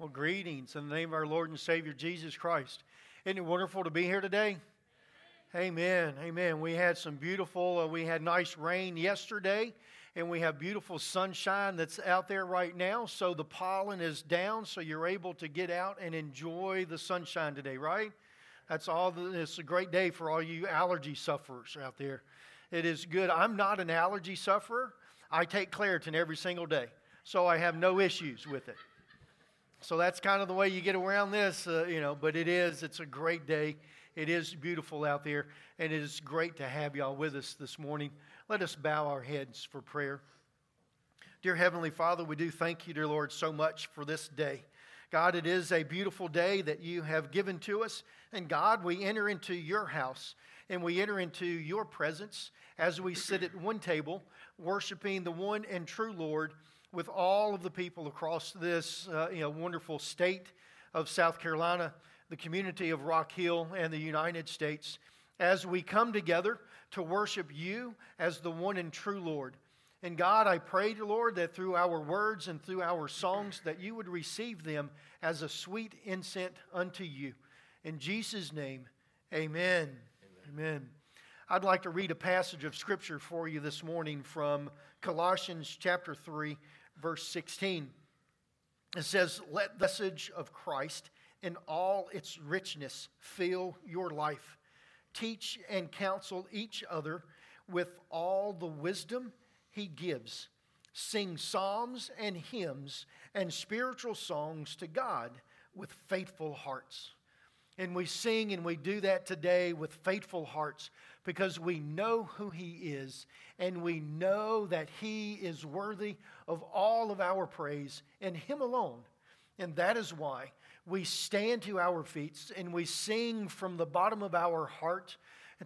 Well, greetings in the name of our Lord and Savior Jesus Christ. Isn't it wonderful to be here today? Amen. Amen. We had some beautiful, uh, we had nice rain yesterday, and we have beautiful sunshine that's out there right now. So the pollen is down, so you're able to get out and enjoy the sunshine today, right? That's all. The, it's a great day for all you allergy sufferers out there. It is good. I'm not an allergy sufferer. I take Claritin every single day, so I have no issues with it. So that's kind of the way you get around this, uh, you know, but it is, it's a great day. It is beautiful out there, and it is great to have y'all with us this morning. Let us bow our heads for prayer. Dear Heavenly Father, we do thank you, dear Lord, so much for this day. God, it is a beautiful day that you have given to us. And God, we enter into your house and we enter into your presence as we sit at one table, worshiping the one and true Lord with all of the people across this uh, you know, wonderful state of South Carolina, the community of Rock Hill, and the United States as we come together to worship you as the one and true Lord. And God, I pray, Lord, that through our words and through our songs, that you would receive them as a sweet incense unto you. In Jesus' name, amen. Amen. amen. I'd like to read a passage of Scripture for you this morning from Colossians chapter 3, verse 16. It says, Let the message of Christ in all its richness fill your life. Teach and counsel each other with all the wisdom he gives. Sing psalms and hymns and spiritual songs to God with faithful hearts. And we sing and we do that today with faithful hearts because we know who He is and we know that He is worthy of all of our praise and Him alone. And that is why we stand to our feet and we sing from the bottom of our heart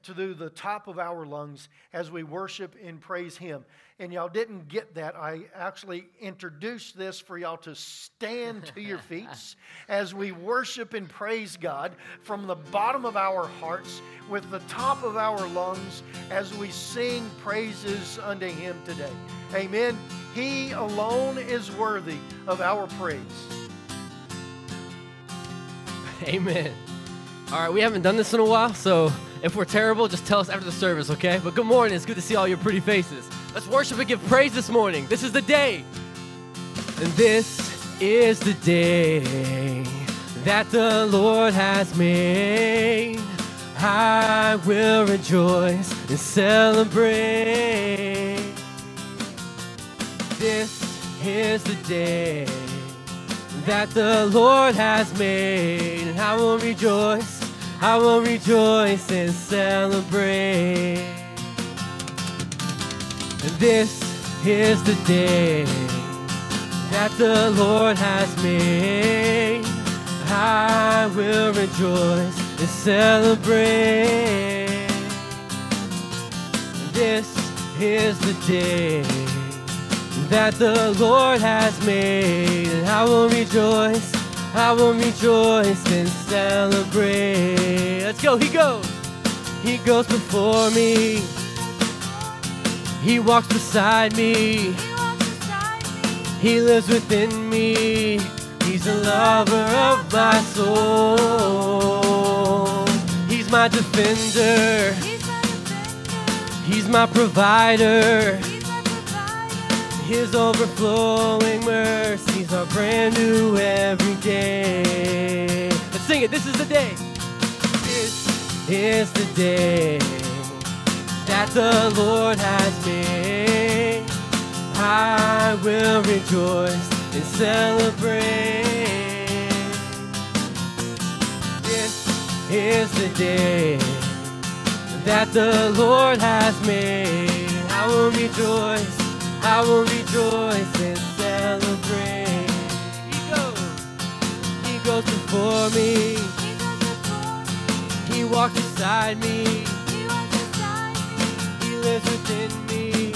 to do the top of our lungs as we worship and praise Him. And y'all didn't get that. I actually introduced this for y'all to stand to your feet as we worship and praise God from the bottom of our hearts with the top of our lungs as we sing praises unto Him today. Amen. He alone is worthy of our praise. Amen. All right, we haven't done this in a while, so if we're terrible, just tell us after the service, okay? But good morning. It's good to see all your pretty faces. Let's worship and give praise this morning. This is the day. And this is the day that the Lord has made. I will rejoice and celebrate. This is the day that the Lord has made, and I will rejoice I will rejoice and celebrate. And this is the day that the Lord has made. I will rejoice and celebrate. This is the day that the Lord has made, I will rejoice I will rejoice and celebrate. Let's go. He goes. He goes before me. He walks beside me. He lives within me. He's a lover of my soul. He's my defender. He's my provider. His overflowing mercies are brand new every day. Let's sing it. This is the day. This is the day that the Lord has made. I will rejoice and celebrate. This is the day that the Lord has made. I will rejoice I will rejoice and celebrate. Before me. He walks beside me. He lives within me.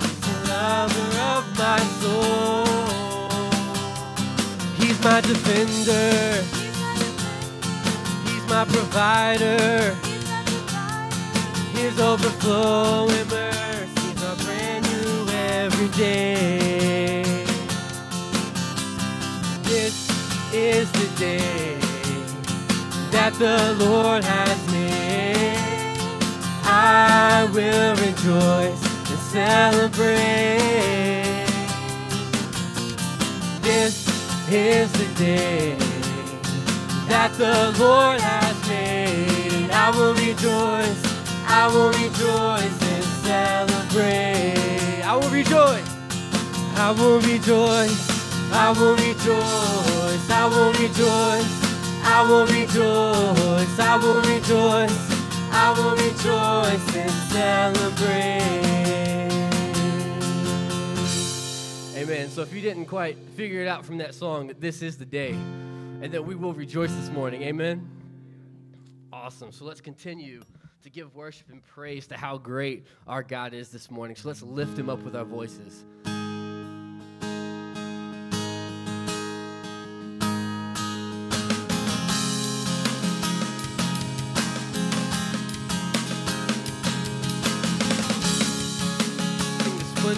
He's the lover of my soul. He's my defender. He's my provider. His overflowing mercy my brand new every day. Is the day that the Lord has made. I will rejoice and celebrate. This is the day that the Lord has made, I will rejoice. I will rejoice and celebrate. I will rejoice. I will rejoice. I will rejoice. I will rejoice. I will rejoice. I will rejoice. I will rejoice and celebrate. Amen. So if you didn't quite figure it out from that song, that this is the day and that we will rejoice this morning. Amen. Awesome. So let's continue to give worship and praise to how great our God is this morning. So let's lift him up with our voices.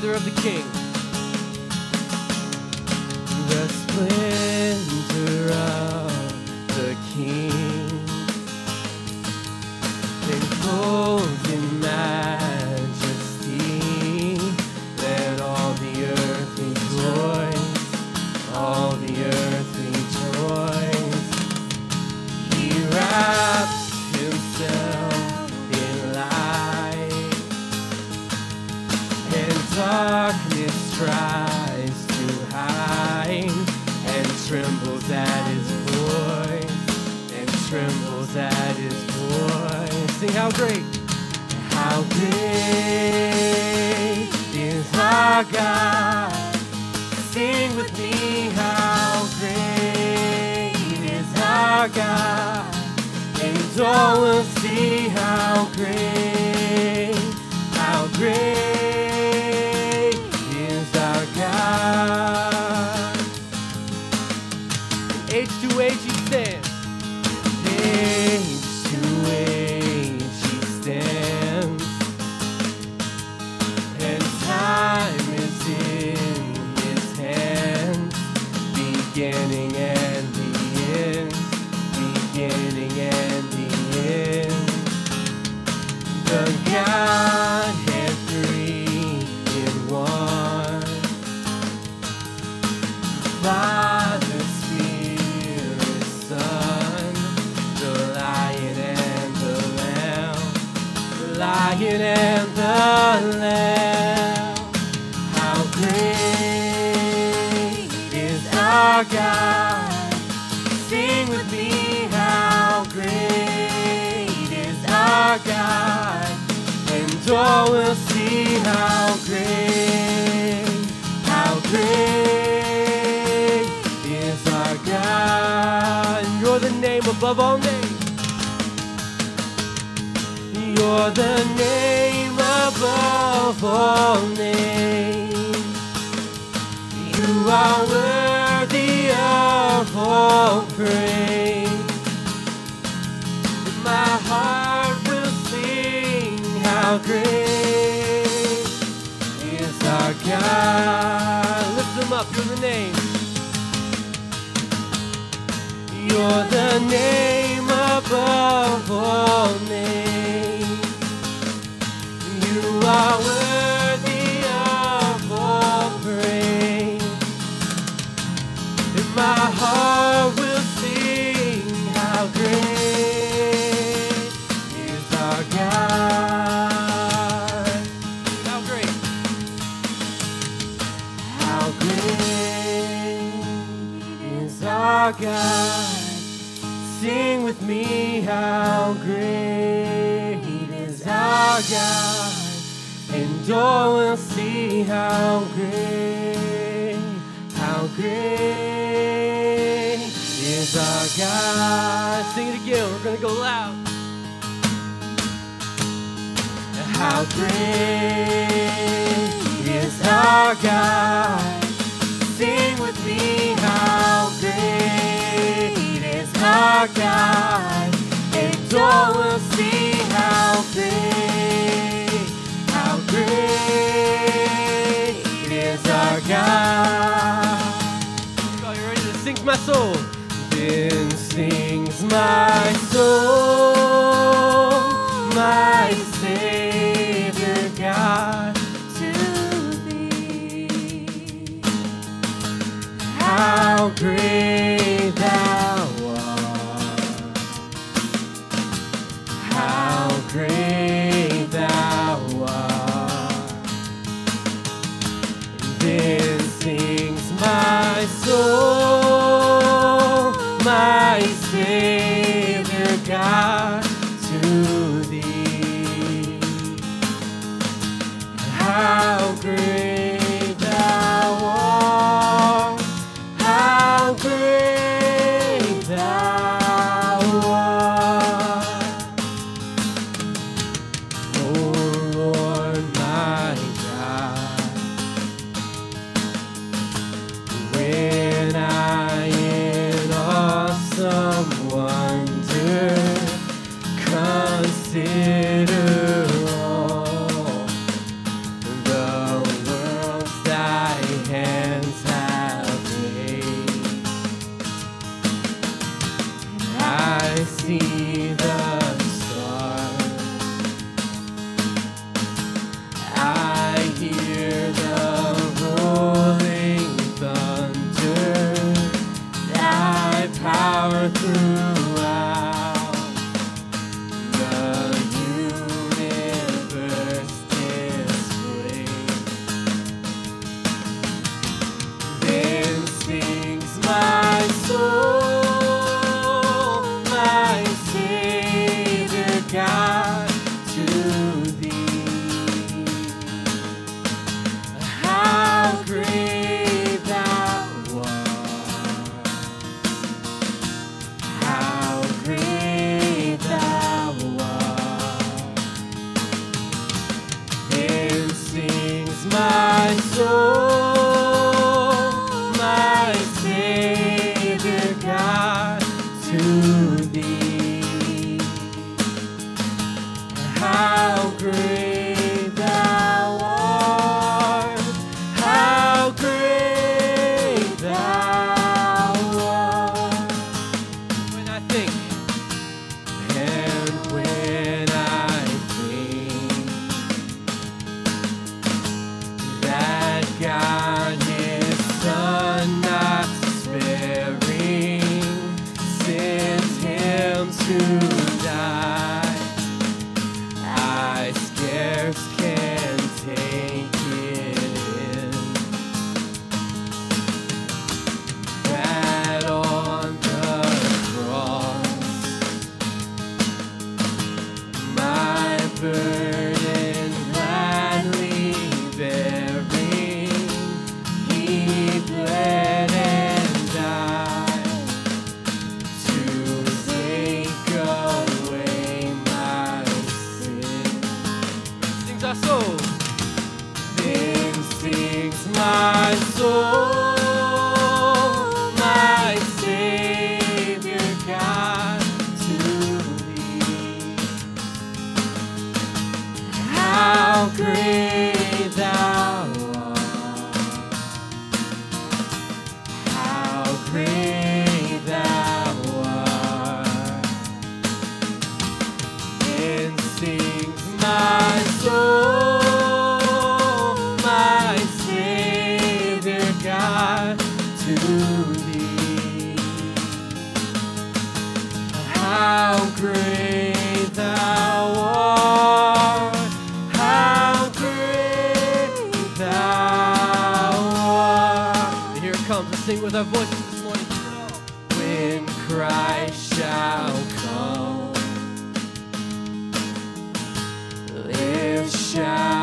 Splendor of the King. The splendor of the King enclosed in You're the name above all names. You are worthy of all praise. My heart will sing how great is our God. Lift them up, you're the name. You're the name above all names. God. Sing with me, how great is our God. All will see how great, how great is our God. Sing it again, we're gonna go loud. How great is our God. Sing with me, how great is our God. And all will see how great, our God. Oh, you ready? to sings my soul. Then sings my soul, my Savior God, to thee. How great. to be. When Christ shall come, there shall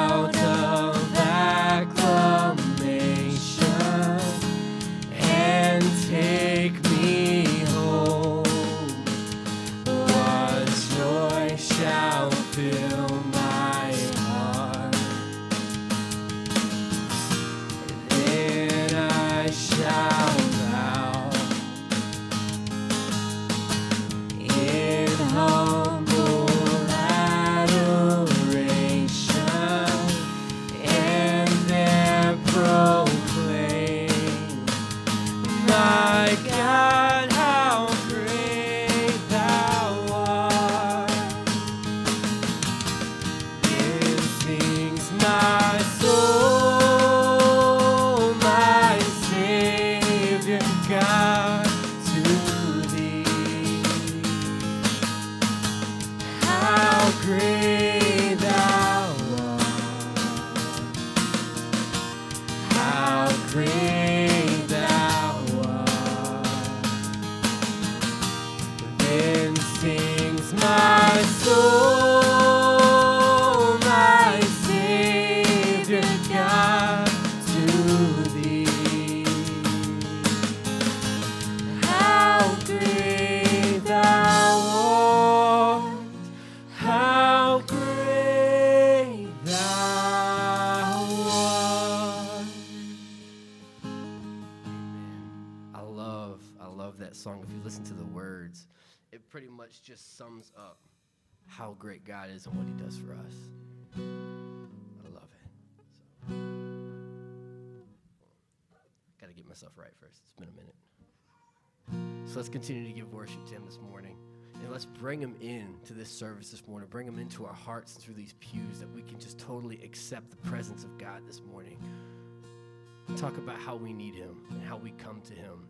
much just sums up how great God is and what He does for us. I love it. So. Got to get myself right first. It's been a minute. So let's continue to give worship to Him this morning. And let's bring Him in to this service this morning. Bring Him into our hearts and through these pews that we can just totally accept the presence of God this morning. Talk about how we need Him and how we come to Him.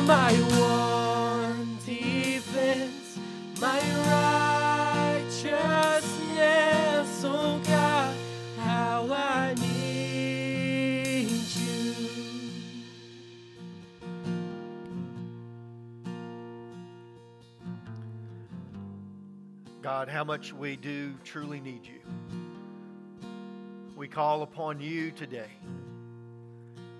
are my one defense, my righteousness, oh God, how I need you. God, how much we do truly need you. We call upon you today.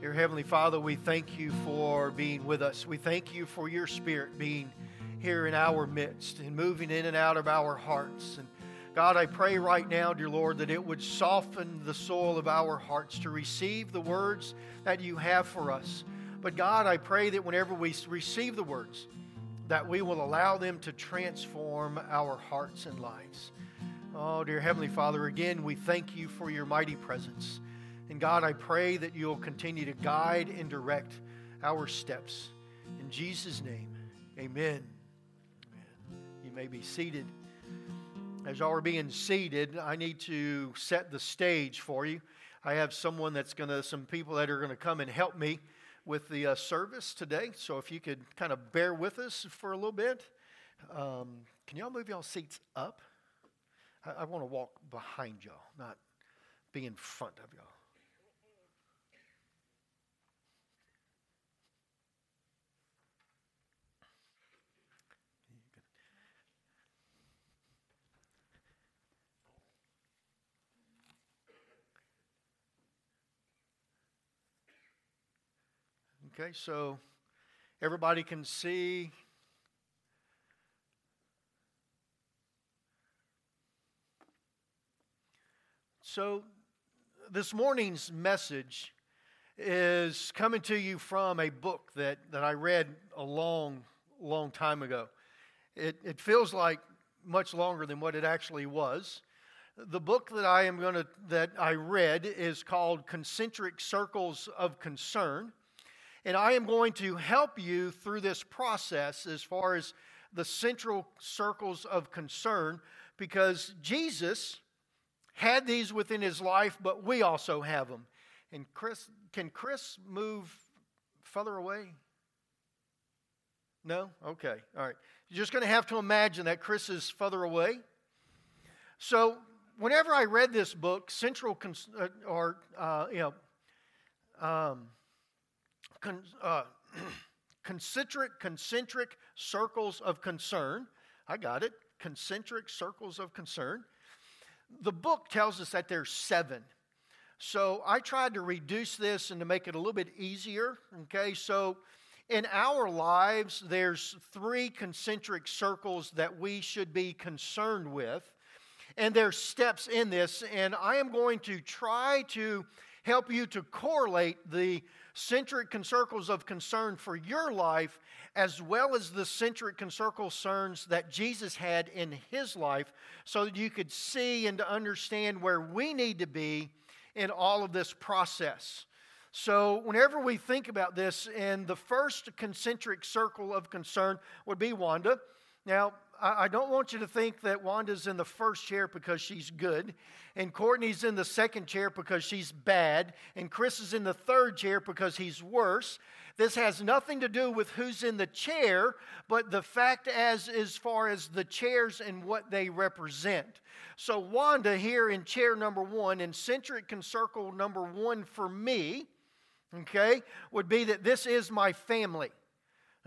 Dear Heavenly Father, we thank you for being with us. We thank you for your Spirit being here in our midst and moving in and out of our hearts. And God, I pray right now, dear Lord, that it would soften the soul of our hearts to receive the words that you have for us. But God, I pray that whenever we receive the words, that we will allow them to transform our hearts and lives. Oh, dear Heavenly Father, again, we thank you for your mighty presence. And God, I pray that you'll continue to guide and direct our steps. In Jesus' name, amen. You may be seated. As y'all are being seated, I need to set the stage for you. I have someone that's going to, some people that are going to come and help me with the uh, service today. So if you could kind of bear with us for a little bit. Um, can y'all move y'all seats up? I, I want to walk behind y'all, not be in front of y'all. Okay, so everybody can see. So, this morning's message is coming to you from a book that, that I read a long, long time ago. It, it feels like much longer than what it actually was. The book that I am going to that I read is called Concentric Circles of Concern. And I am going to help you through this process as far as the central circles of concern because Jesus had these within his life, but we also have them. And Chris, can Chris move further away? No? Okay. All right. You're just going to have to imagine that Chris is further away. So, whenever I read this book, Central, uh, or, uh, you know, um, con, uh, concentric, concentric circles of concern. I got it. Concentric circles of concern. The book tells us that there's seven. So I tried to reduce this and to make it a little bit easier. Okay, so in our lives, there's three concentric circles that we should be concerned with. And there's steps in this, and I am going to try to help you to correlate the centric circles of concern for your life, as well as the centric concerns that Jesus had in his life, so that you could see and to understand where we need to be in all of this process. So, whenever we think about this, and the first concentric circle of concern would be Wanda. Now, I don't want you to think that Wanda's in the first chair because she's good, and Courtney's in the second chair because she's bad, and Chris is in the third chair because he's worse. This has nothing to do with who's in the chair, but the fact as as far as the chairs and what they represent. So Wanda here in chair number one, in centric circle number one for me, okay, would be that this is my family.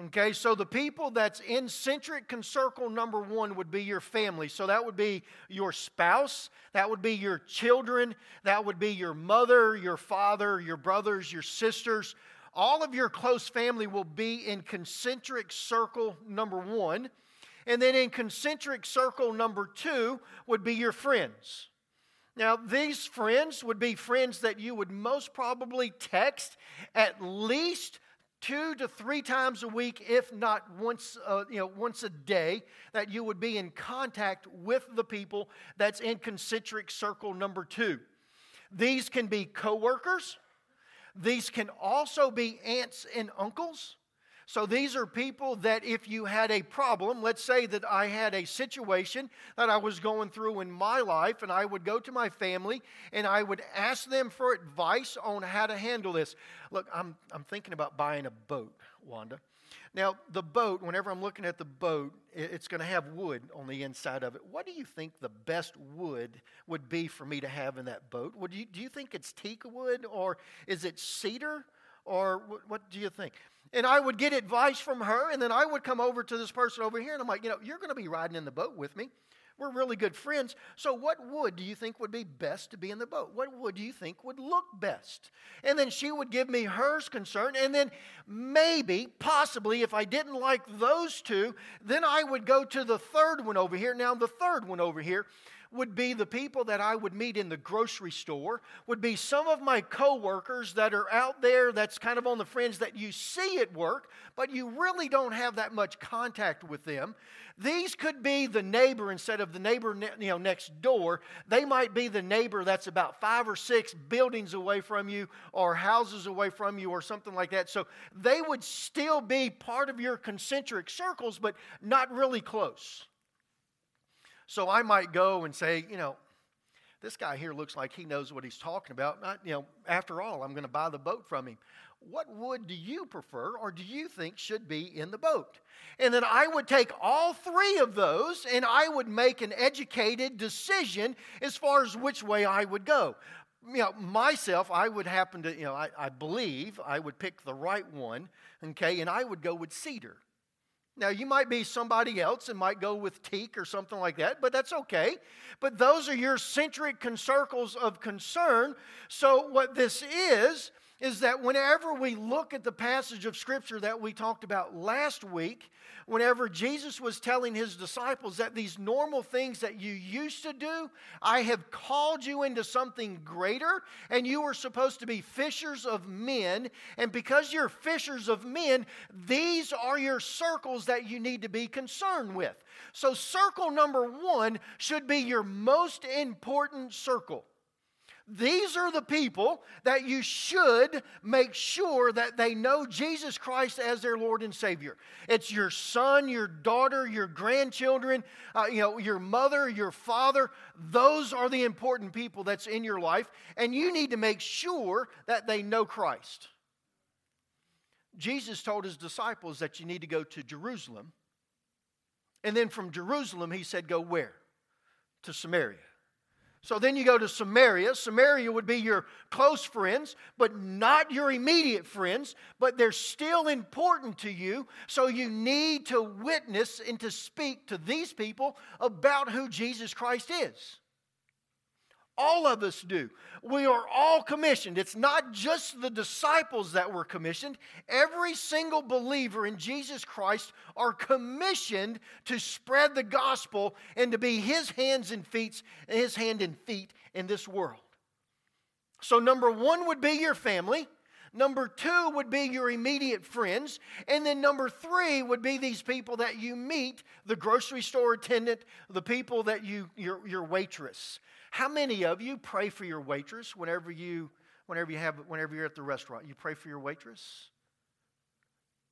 Okay, so the people that's in centric circle number one would be your family. So that would be your spouse, that would be your children, that would be your mother, your father, your brothers, your sisters. All of your close family will be in concentric circle number one. And then in concentric circle number two would be your friends. Now, these friends would be friends that you would most probably text at least two to three times a week, if not once, uh, you know, once a day, that you would be in contact with the people that's in concentric circle number two. These can be coworkers. These can also be aunts and uncles. So these are people that if you had a problem, let's say that I had a situation that I was going through in my life, and I would go to my family and I would ask them for advice on how to handle this. Look, I'm, I'm thinking about buying a boat, Wanda. Now, the boat, whenever I'm looking at the boat, it's going to have wood on the inside of it. What do you think the best wood would be for me to have in that boat? Would you, do you think it's teak wood or is it cedar or what, what do you think? And I would get advice from her, and then I would come over to this person over here, and I'm like, you know, you're going to be riding in the boat with me. We're really good friends. So, what wood do you think would be best to be in the boat? What wood do you think would look best? And then she would give me hers concern. And then maybe, possibly, if I didn't like those two, then I would go to the third one over here. Now, the third one over here would be the people that I would meet in the grocery store, would be some of my coworkers that are out there that's kind of on the fringe that you see at work, but you really don't have that much contact with them. These could be the neighbor instead of the neighbor you know, next door. They might be the neighbor that's about five or six buildings away from you or houses away from you or something like that. So they would still be part of your concentric circles, but not really close. So I might go and say, you know, this guy here looks like he knows what he's talking about. you know, after all, I'm going to buy the boat from him. What wood do you prefer or do you think should be in the boat? And then I would take all three of those and I would make an educated decision as far as which way I would go. You know, myself, I would happen to, you know, I, I believe I would pick the right one, okay, and I would go with cedar. Now, you might be somebody else and might go with teak or something like that, but that's okay. But those are your centric circles of concern. So, what this is, is that whenever we look at the passage of Scripture that we talked about last week, whenever Jesus was telling his disciples that these normal things that you used to do, I have called you into something greater, and you are supposed to be fishers of men. And because you're fishers of men, these are your circles that you need to be concerned with. So, circle number one should be your most important circle. These are the people that you should make sure that they know Jesus Christ as their Lord and Savior. It's your son, your daughter, your grandchildren, uh, you know, your mother, your father. Those are the important people that's in your life, and you need to make sure that they know Christ. Jesus told his disciples that you need to go to Jerusalem. And then from Jerusalem, he said, Go where? To Samaria. So then you go to Samaria. Samaria would be your close friends, but not your immediate friends, but they're still important to you. So you need to witness and to speak to these people about who Jesus Christ is. All of us do. We are all commissioned. It's not just the disciples that were commissioned. Every single believer in Jesus Christ are commissioned to spread the gospel and to be his hands and feet, his hand and feet in this world. So number 1 would be your family. Number two would be your immediate friends. And then number three would be these people that you meet the grocery store attendant, the people that you, your, your waitress. How many of you pray for your waitress whenever you whenever you have whenever you're at the restaurant? You pray for your waitress?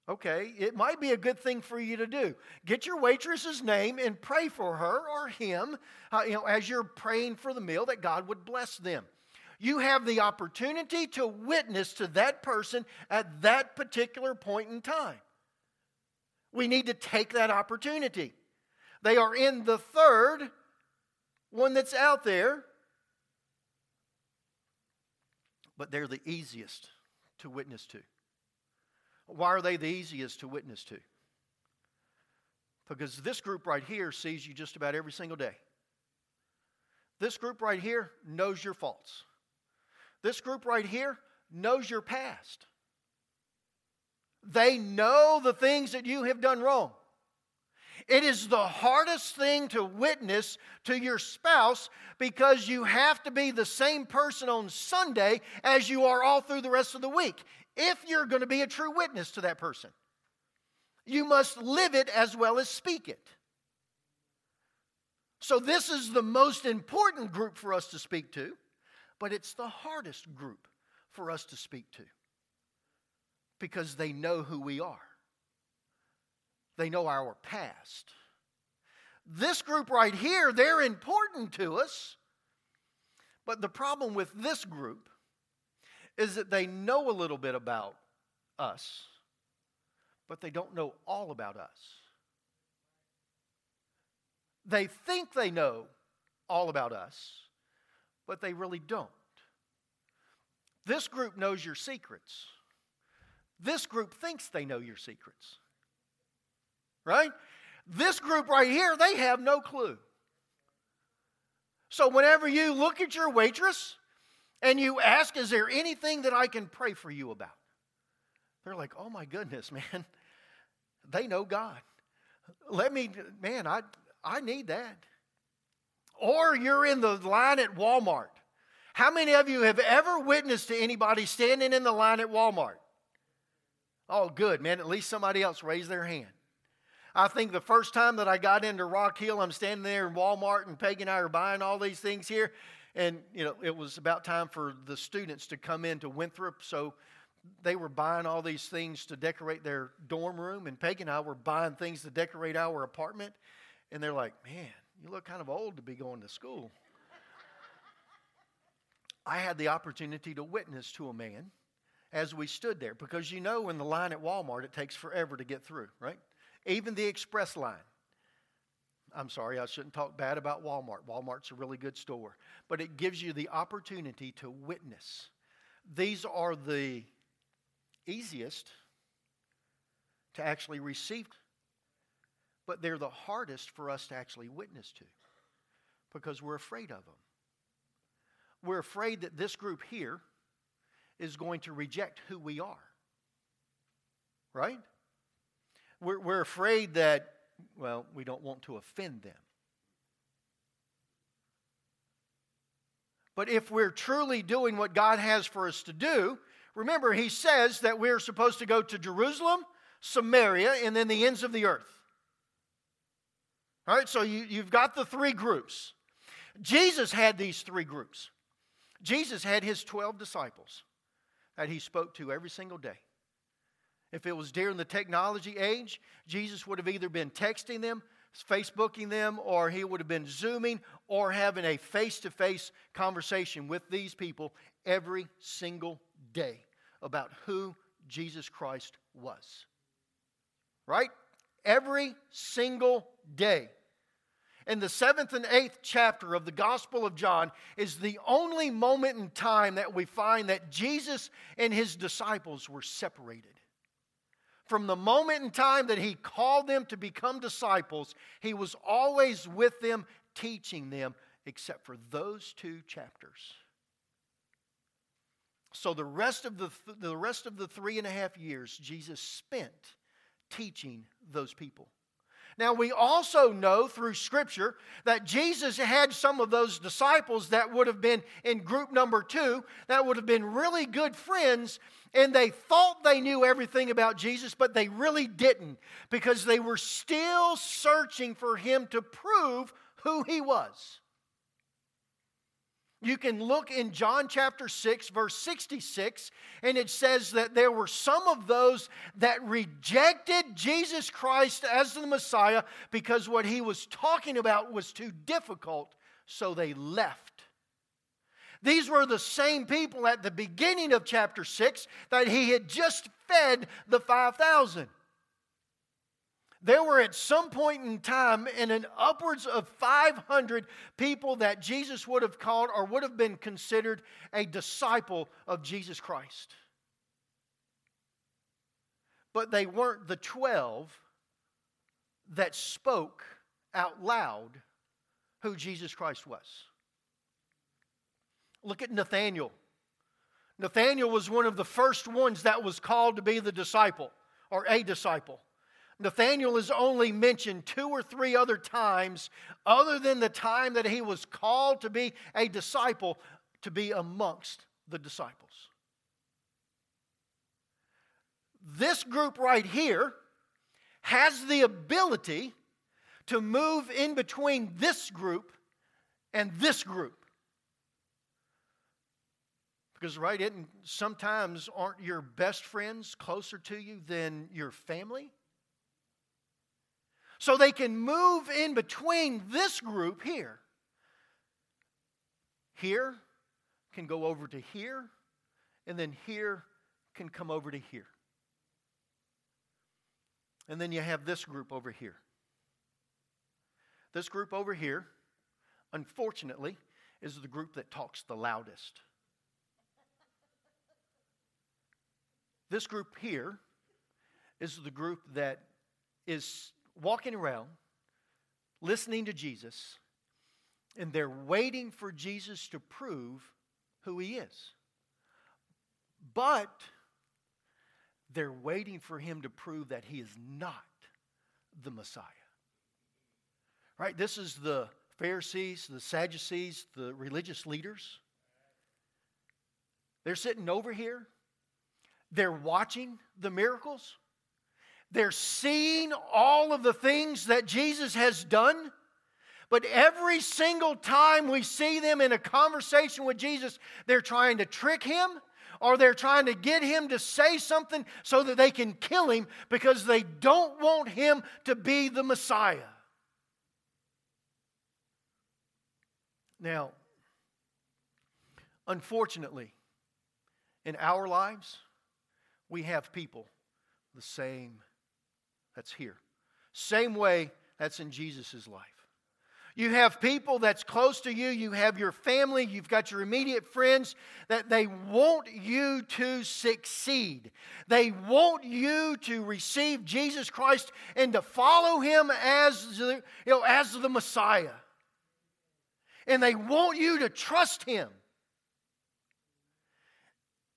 Okay, it might be a good thing for you to do. Get your waitress's name and pray for her or him, uh, you know, as you're praying for the meal that God would bless them. You have the opportunity to witness to that person at that particular point in time. We need to take that opportunity. They are in the third one that's out there, but they're the easiest to witness to. Why are they the easiest to witness to? Because this group right here sees you just about every single day. This group right here knows your faults. This group right here knows your past. They know the things that you have done wrong. It is the hardest thing to witness to your spouse because you have to be the same person on Sunday as you are all through the rest of the week if you're going to be a true witness to that person. You must live it as well as speak it. So, this is the most important group for us to speak to, but it's the hardest group for us to speak to because they know who we are they know our past. This group right here, they're important to us. But the problem with this group is that they know a little bit about us, but they don't know all about us. They think they know all about us, but they really don't. This group knows your secrets. This group thinks they know your secrets right? This group right here, they have no clue. So, whenever you look at your waitress and you ask, Is there anything that I can pray for you about? They're like, Oh my goodness, man. They know God. Let me, man, I, I need that. Or you're in the line at Walmart. How many of you have ever witnessed to anybody standing in the line at Walmart? Oh, good, man. At least somebody else raised their hand. I think the first time that I got into Rock Hill, I'm standing there in Walmart, and Peggy and I are buying all these things here. And, you know, it was about time for the students to come into Winthrop. So they were buying all these things to decorate their dorm room. And Peggy and I were buying things to decorate our apartment. And they're like, man, you look kind of old to be going to school. I had the opportunity to witness to a man as we stood there because you know, in the line at Walmart, it takes forever to get through, right? Even the express line. I'm sorry, I shouldn't talk bad about Walmart. Walmart's a really good store, but it gives you the opportunity to witness. These are the easiest to actually receive, but they're the hardest for us to actually witness to because we're afraid of them. We're afraid that this group here is going to reject who we are. Right? We're, we're afraid that, well, we don't want to offend them. But if we're truly doing what God has for us to do, remember, He says that we're supposed to go to Jerusalem, Samaria, and then the ends of the earth. All right, so you, you've got the three groups. Jesus had these three groups. Jesus had his 12 disciples that he spoke to every single day. If it was during the technology age, Jesus would have either been texting them, Facebooking them, or he would have been Zooming or having a face to face conversation with these people every single day about who Jesus Christ was. Right? Every single day. And the seventh and eighth chapter of the Gospel of John is the only moment in time that we find that Jesus and his disciples were separated. From the moment in time that he called them to become disciples, he was always with them, teaching them, except for those two chapters. So the rest of the, the rest of the three and a half years, Jesus spent teaching those people. Now, we also know through Scripture that Jesus had some of those disciples that would have been in group number two, that would have been really good friends, and they thought they knew everything about Jesus, but they really didn't because they were still searching for him to prove who he was. You can look in John chapter 6, verse 66, and it says that there were some of those that rejected Jesus Christ as the Messiah because what he was talking about was too difficult, so they left. These were the same people at the beginning of chapter 6 that he had just fed the 5,000. There were at some point in time in an upwards of 500 people that Jesus would have called or would have been considered a disciple of Jesus Christ. But they weren't the 12 that spoke out loud who Jesus Christ was. Look at Nathaniel. Nathaniel was one of the first ones that was called to be the disciple or a disciple. Nathaniel is only mentioned two or three other times, other than the time that he was called to be a disciple, to be amongst the disciples. This group right here has the ability to move in between this group and this group. Because, right, it, sometimes aren't your best friends closer to you than your family? So they can move in between this group here. Here can go over to here, and then here can come over to here. And then you have this group over here. This group over here, unfortunately, is the group that talks the loudest. This group here is the group that is walking around, listening to Jesus, and they're waiting for Jesus to prove who he is. But they're waiting for him to prove that he is not the Messiah. Right? This is the Pharisees, the Sadducees, the religious leaders. They're sitting over here. They're watching the miracles. They're seeing all of the things that Jesus has done. But every single time we see them in a conversation with Jesus, they're trying to trick him or they're trying to get him to say something so that they can kill him because they don't want him to be the Messiah. Now, unfortunately, in our lives, we have people the same that's here. Same way that's in Jesus' life. You have people that's close to you, you have your family, you've got your immediate friends that they want you to succeed. They want you to receive Jesus Christ and to follow him as the, you know, as the Messiah. And they want you to trust him.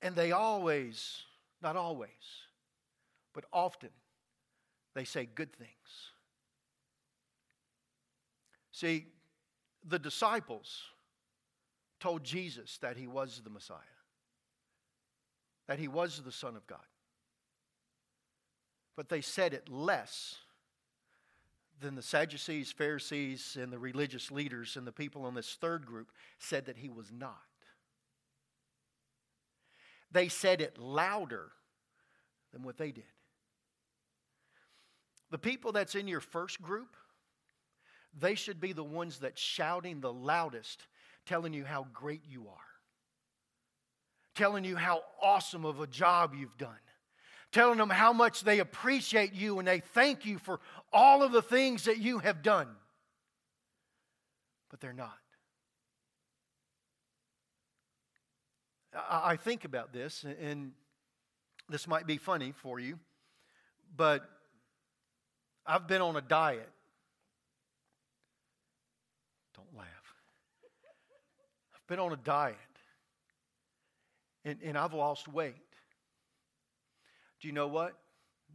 And they always, not always, but often, they say good things. See, the disciples told Jesus that he was the Messiah, that he was the Son of God. But they said it less than the Sadducees, Pharisees, and the religious leaders and the people in this third group said that he was not. They said it louder than what they did. The people that's in your first group, they should be the ones that shouting the loudest, telling you how great you are, telling you how awesome of a job you've done, telling them how much they appreciate you and they thank you for all of the things that you have done. But they're not. I think about this, and this might be funny for you, but I've been on a diet Don't laugh. I've been on a diet and, and I've lost weight. Do you know what?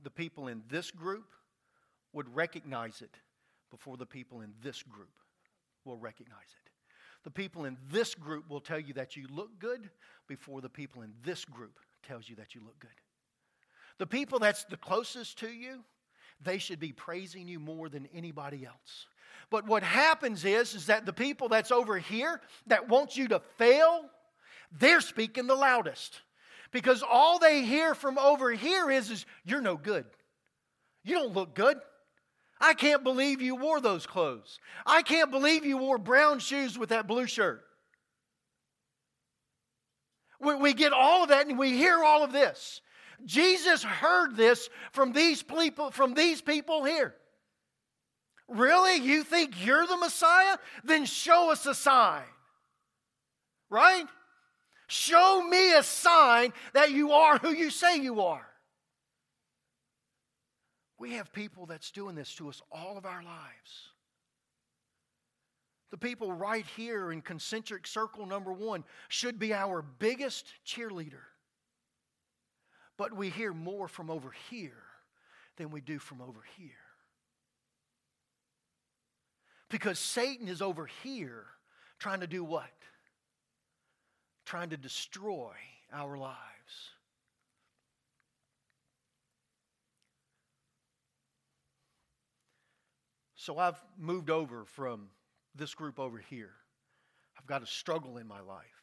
The people in this group would recognize it before the people in this group will recognize it. The people in this group will tell you that you look good before the people in this group tells you that you look good. The people that's the closest to you, they should be praising you more than anybody else. But what happens is, is that the people that's over here that want you to fail, they're speaking the loudest. Because all they hear from over here is, is you're no good. You don't look good. I can't believe you wore those clothes. I can't believe you wore brown shoes with that blue shirt. We, we get all of that and we hear all of this. Jesus heard this from these people, from these people here. Really? You think you're the Messiah? Then show us a sign. Right? Show me a sign that you are who you say you are. We have people that's doing this to us all of our lives. The people right here in concentric circle number one should be our biggest cheerleader. But we hear more from over here than we do from over here. Because Satan is over here trying to do what? Trying to destroy our lives. So I've moved over from this group over here. I've got a struggle in my life.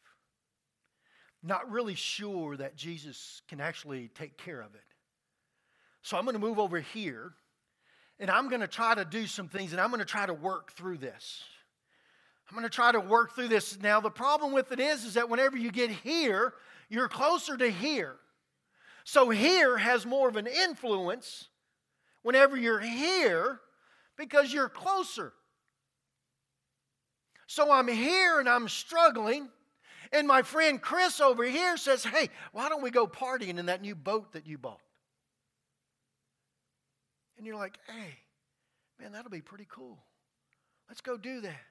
Not really sure that Jesus can actually take care of it. So I'm going to move over here and I'm going to try to do some things and I'm going to try to work through this. I'm going to try to work through this. Now, the problem with it is, is that whenever you get here, you're closer to here. So here has more of an influence whenever you're here because you're closer. So I'm here and I'm struggling. And my friend Chris over here says, Hey, why don't we go partying in that new boat that you bought? And you're like, hey, man, that'll be pretty cool. Let's go do that.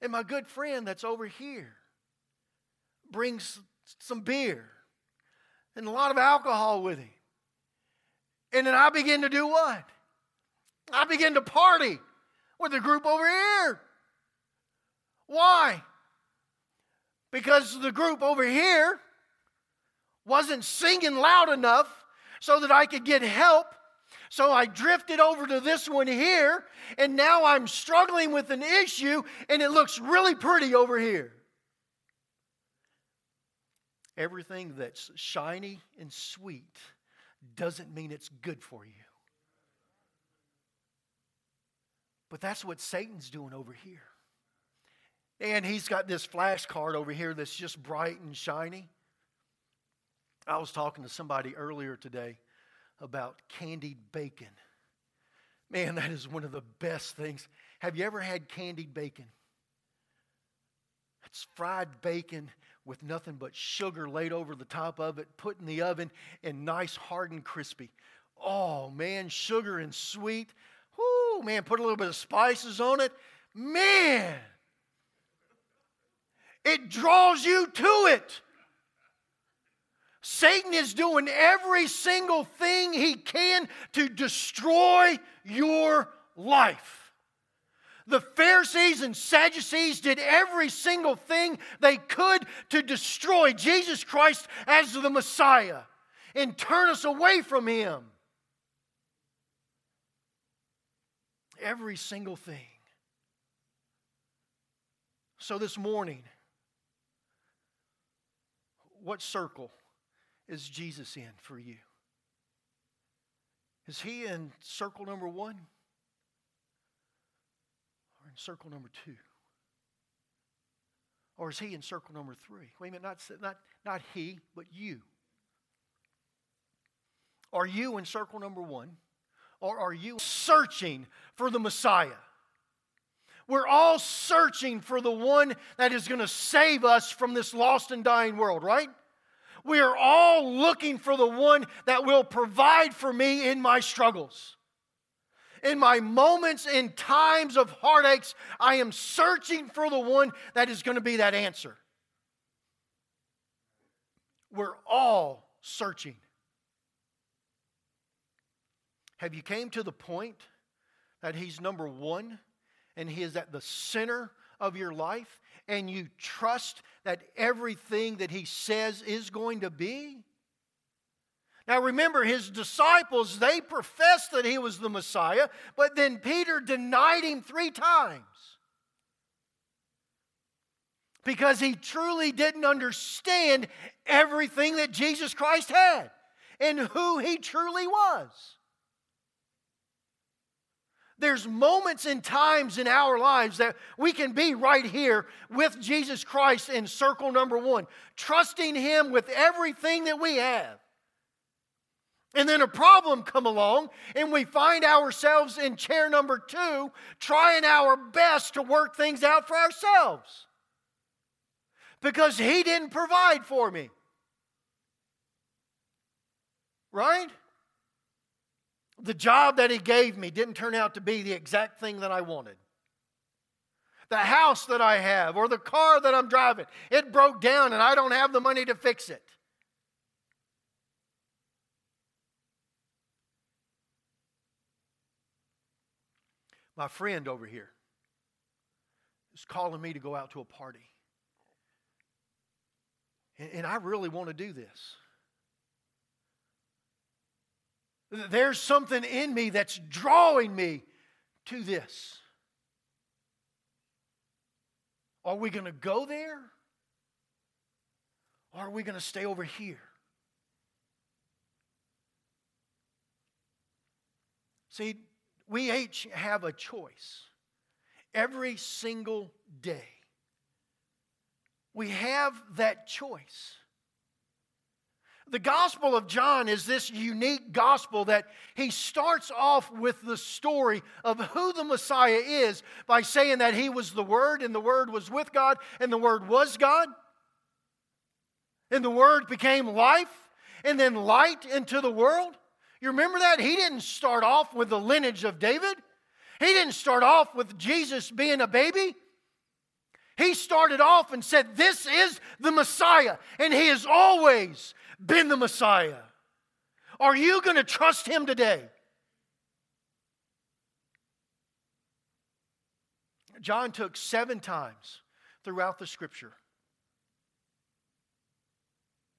And my good friend that's over here brings some beer and a lot of alcohol with him. And then I begin to do what? I begin to party with the group over here. Why? Because the group over here wasn't singing loud enough so that I could get help. So I drifted over to this one here, and now I'm struggling with an issue, and it looks really pretty over here. Everything that's shiny and sweet doesn't mean it's good for you. But that's what Satan's doing over here. And he's got this flashcard over here that's just bright and shiny. I was talking to somebody earlier today about candied bacon. Man, that is one of the best things. Have you ever had candied bacon? It's fried bacon with nothing but sugar laid over the top of it, put in the oven, and nice, hard, and crispy. Oh, man, sugar and sweet. Whoo, man, put a little bit of spices on it. Man, it draws you to it. Satan is doing every single thing he can to destroy your life. The Pharisees and Sadducees did every single thing they could to destroy Jesus Christ as the Messiah and turn us away from him. Every single thing. So this morning, what circle is Jesus in for you? Is he in circle number one? Or in circle number two? Or is he in circle number three? Wait a minute, not, not, not he, but you. Are you in circle number one? Or are you searching for the Messiah? We're all searching for the one that is going to save us from this lost and dying world, right? We are all looking for the one that will provide for me in my struggles. In my moments in times of heartaches, I am searching for the one that is going to be that answer. We're all searching. Have you came to the point that he's number 1 and he is at the center of your life and you trust that everything that he says is going to be? Now remember, his disciples, they professed that he was the Messiah, but then Peter denied him three times because he truly didn't understand everything that Jesus Christ had and who he truly was. There's moments and times in our lives that we can be right here with Jesus Christ in circle number one, trusting Him with everything that we have. And then a problem come along and we find ourselves in chair number 2 trying our best to work things out for ourselves. Because he didn't provide for me. Right? The job that he gave me didn't turn out to be the exact thing that I wanted. The house that I have or the car that I'm driving, it broke down and I don't have the money to fix it. My friend over here is calling me to go out to a party. And, I really want to do this. There's something in me that's drawing me to this. Are we going to go there? Or are we going to stay over here? See, we each have a choice every single day. We have that choice. The Gospel of John is this unique gospel that he starts off with the story of who the Messiah is by saying that he was the Word, and the Word was with God, and the Word was God. And the Word became life, and then light into the world. You remember that? He didn't start off with the lineage of David, he didn't start off with Jesus being a baby. He started off and said, This is the Messiah, and He is always been the Messiah. Are you going to trust Him today? John took seven times throughout the scripture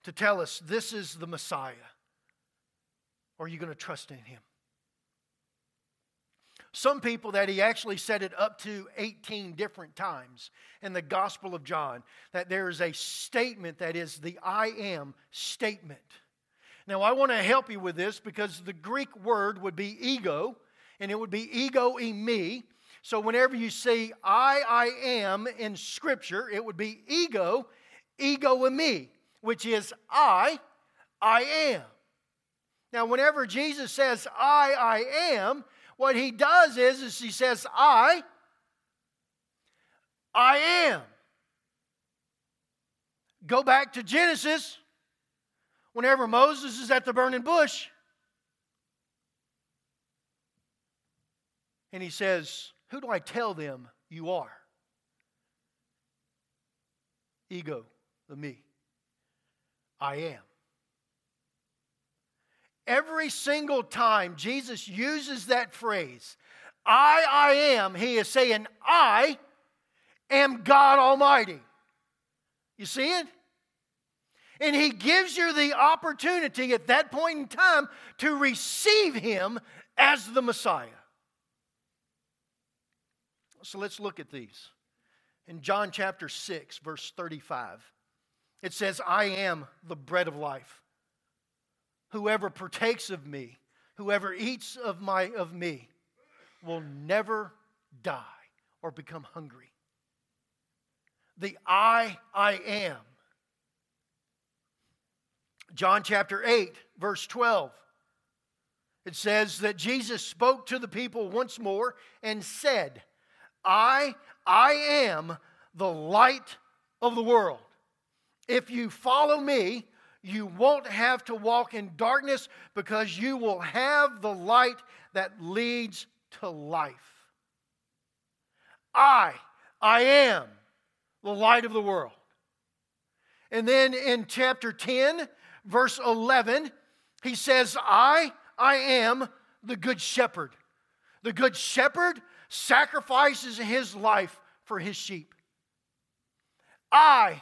to tell us this is the Messiah. Are you going to trust in Him? Some people that he actually said it up to 18 different times in the Gospel of John, that there is a statement that is the I am statement. Now, I want to help you with this because the Greek word would be ego, and it would be ego eimi. So, whenever you see I, I am in Scripture, it would be ego, ego eimi, which is I, I am. Now, whenever Jesus says I, I am, what he does is, is he says, I, I am. Go back to Genesis. Whenever Moses is at the burning bush, and he says, Who do I tell them you are? Ego, the me. I am. Every single time Jesus uses that phrase, I, I am, he is saying, I am God Almighty. You see it? And he gives you the opportunity at that point in time to receive him as the Messiah. So let's look at these. In John chapter 6, verse 35, it says, I am the bread of life. Whoever partakes of me, whoever eats of, my, of me, will never die or become hungry. The I, I am. John chapter 8, verse 12. It says that Jesus spoke to the people once more and said, I, I am the light of the world. If you follow me, you won't have to walk in darkness because you will have the light that leads to life. I, I am the light of the world. And then in chapter 10, verse 11, he says, I, I am the good shepherd. The good shepherd sacrifices his life for his sheep. I,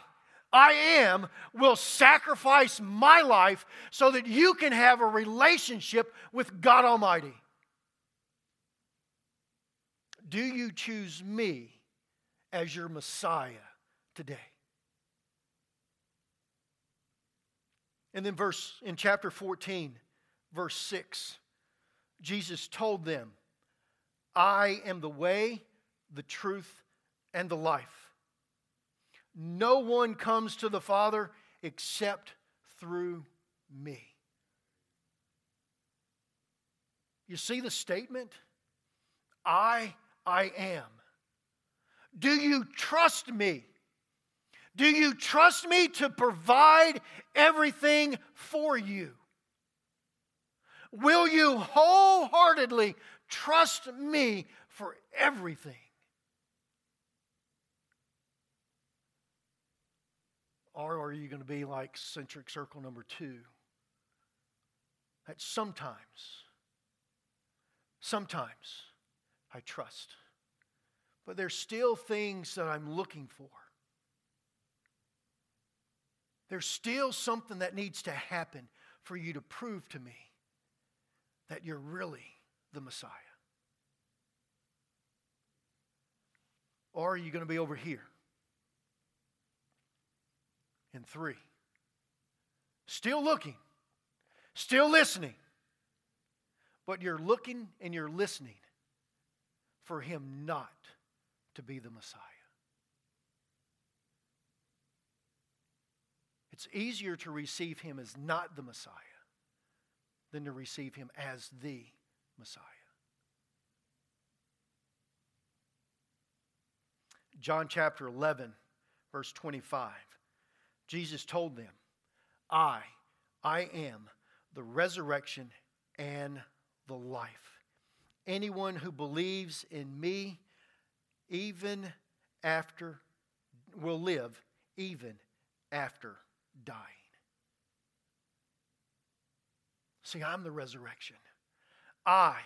I am will sacrifice my life so that you can have a relationship with God Almighty. Do you choose me as your Messiah today? And then verse in chapter 14, verse 6, Jesus told them, I am the way, the truth, and the life. No one comes to the Father except through me. You see the statement? I, I am. Do you trust me? Do you trust me to provide everything for you? Will you wholeheartedly trust me for everything? Or are you going to be like centric circle number two? That sometimes, sometimes I trust. But there's still things that I'm looking for. There's still something that needs to happen for you to prove to me that you're really the Messiah. Or are you going to be over here? And three. Still looking, still listening, but you're looking and you're listening for him not to be the Messiah. It's easier to receive him as not the Messiah than to receive him as the Messiah. John chapter 11, verse 25. Jesus told them, I, I am the resurrection and the life. Anyone who believes in me, even after will live even after dying. See, I'm the resurrection. I,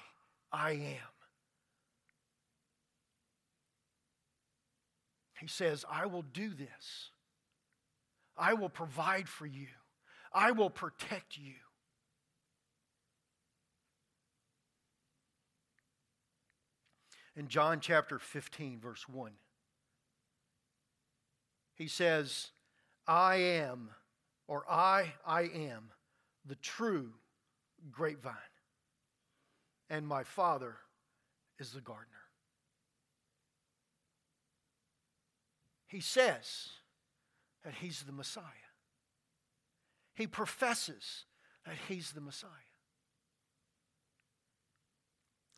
I am. He says, I will do this. I will provide for you. I will protect you. In John chapter 15, verse 1, he says, I am, or I, I am, the true grapevine, and my Father is the gardener. He says that he's the Messiah. He professes that he's the Messiah.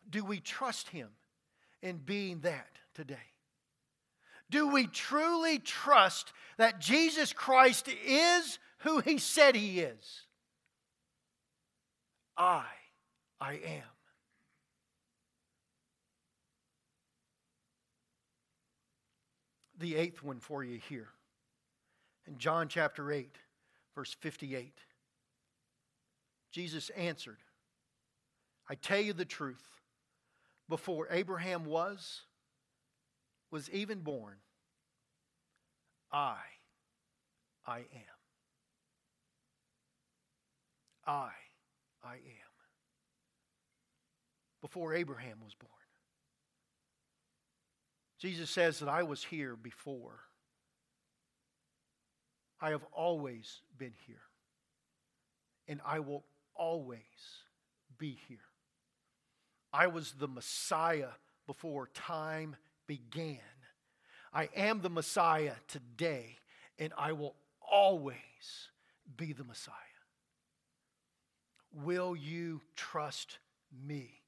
Do we trust him in being that today? Do we truly trust that Jesus Christ is who he said he is? I, I am. The eighth one for you here. In John chapter 8, verse 58, Jesus answered, I tell you the truth, before Abraham was, was even born, I, I am. I, I am. Before Abraham was born. Jesus says that I was here before. I have always been here. And I will always be here. I was the Messiah before time began. I am the Messiah today, and I will always be the Messiah. Will you trust me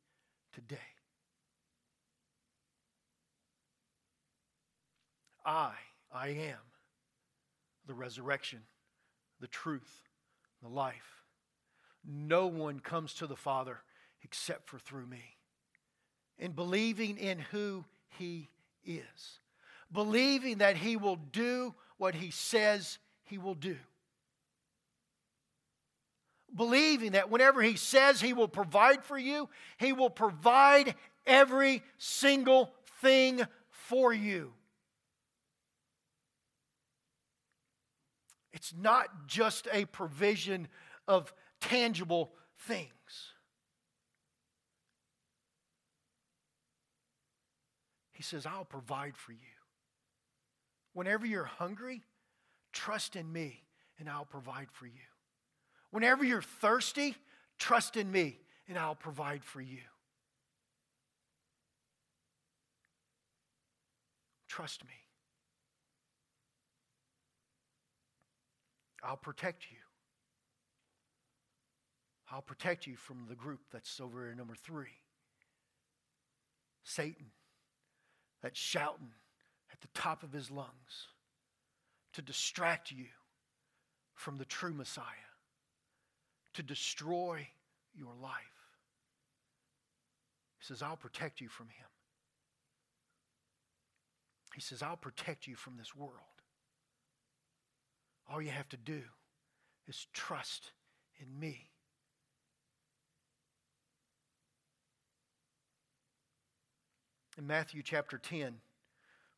today? I, I am the resurrection, the truth, the life. No one comes to the Father except for through me. In believing in who He is, believing that He will do what He says He will do. Believing that whenever He says He will provide for you, He will provide every single thing for you. It's not just a provision of tangible things. He says, I'll provide for you. Whenever you're hungry, trust in me and I'll provide for you. Whenever you're thirsty, trust in me and I'll provide for you. Trust me. I'll protect you. I'll protect you from the group that's over here, number three Satan, that's shouting at the top of his lungs to distract you from the true Messiah, to destroy your life. He says, I'll protect you from him. He says, I'll protect you from this world. All you have to do is trust in me. In Matthew chapter 10,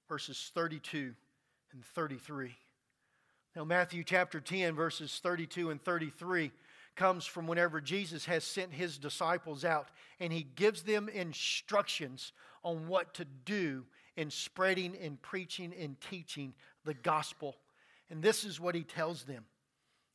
verses 32 and 33. Now, Matthew chapter 10, verses 32 and 33 comes from whenever Jesus has sent his disciples out and he gives them instructions on what to do in spreading and preaching and teaching the gospel and this is what he tells them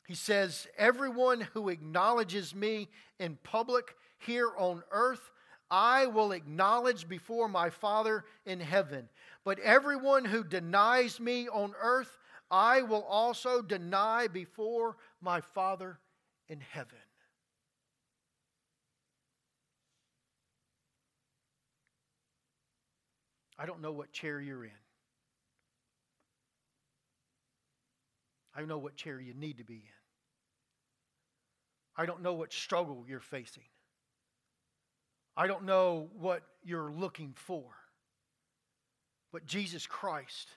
He says, Everyone who acknowledges me in public here on earth, I will acknowledge before my Father in heaven. But everyone who denies me on earth, I will also deny before my Father in heaven. I don't know what chair you're in. I know what chair you need to be in. I don't know what struggle you're facing. I don't know what you're looking for. But Jesus Christ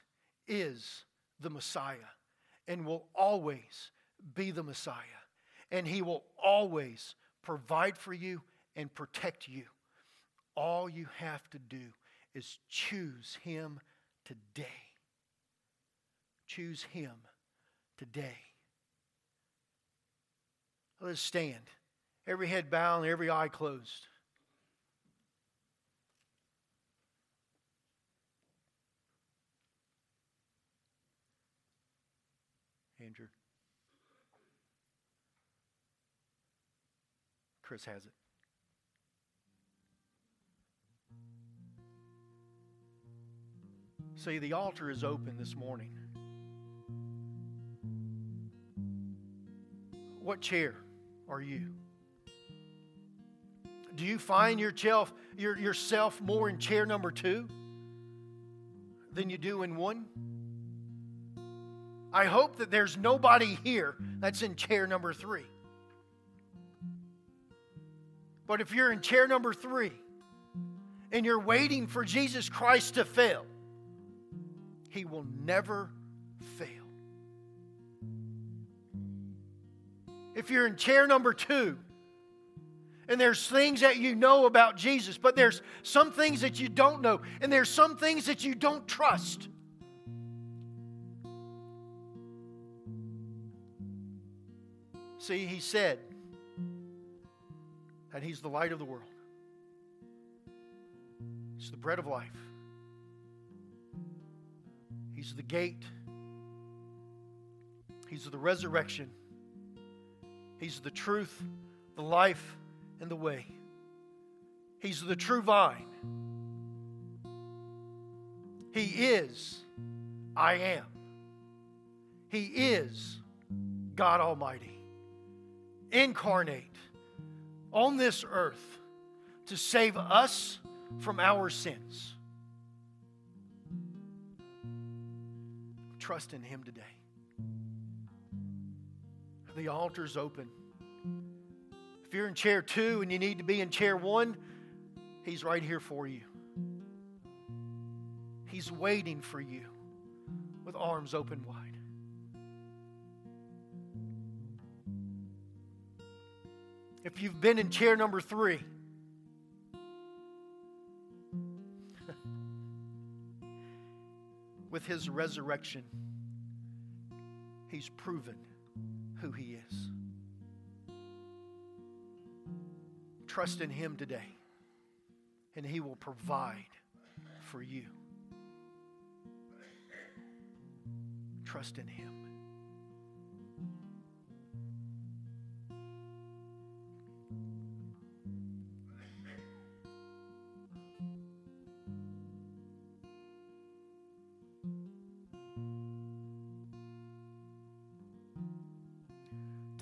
is the Messiah and will always be the Messiah. And He will always provide for you and protect you. All you have to do is choose Him today. Choose Him today. Let's stand. Every head bowed every eye closed. Andrew. Chris has it. See, the altar is open this morning. What chair are you? Do you find yourself, your, yourself more in chair number two than you do in one? I hope that there's nobody here that's in chair number three. But if you're in chair number three and you're waiting for Jesus Christ to fail, He will never fail. If you're in chair number two and there's things that you know about Jesus, but there's some things that you don't know, and there's some things that you don't trust. See, he said that he's the light of the world, he's the bread of life, he's the gate, he's the resurrection, he's the truth, the life, and the way. He's the true vine. He is I am. He is God Almighty incarnate on this earth to save us from our sins. Trust in Him today. The altar's open. If you're in chair two and you need to be in chair one, He's right here for you. He's waiting for you with arms open wide. if you've been in chair number three, with his resurrection, he's proven who he is. Trust in him today, and he will provide for you. Trust in him.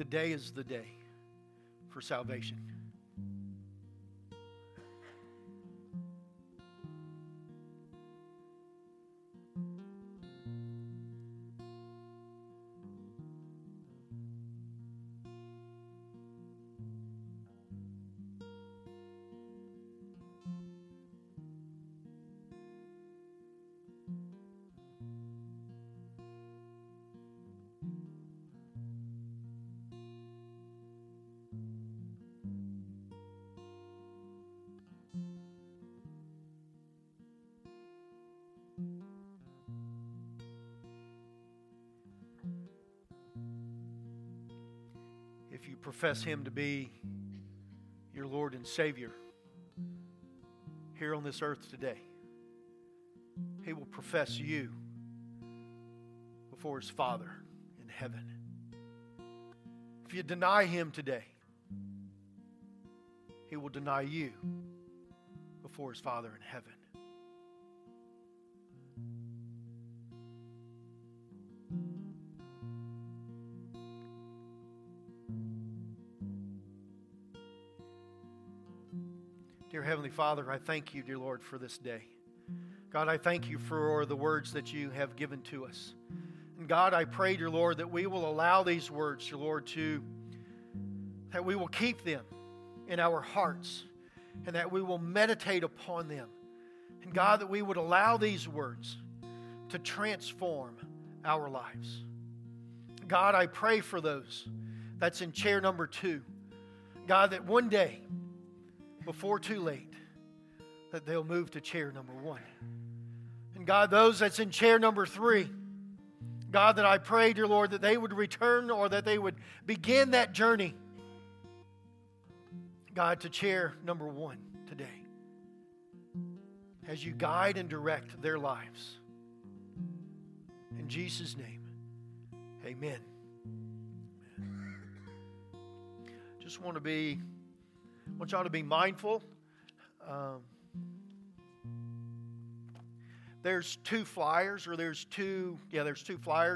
Today is the day for salvation. Profess Him to be your Lord and Savior here on this earth today, He will profess you before His Father in heaven. If you deny Him today, He will deny you before His Father in heaven. Father, I thank you, dear Lord, for this day. God, I thank you for the words that you have given to us. And God, I pray, dear Lord, that we will allow these words, dear Lord, to, that we will keep them in our hearts and that we will meditate upon them. And God, that we would allow these words to transform our lives. God, I pray for those that's in chair number two. God, that one day, before too late, that they'll move to chair number one. And God, those that's in chair number three, God, that I pray, dear Lord, that they would return or that they would begin that journey, God, to chair number one today. As you guide and direct their lives. In Jesus' name, amen. Just want to be, want y'all to be mindful. Um, there's two flyers, or there's two, yeah, there's two flyers.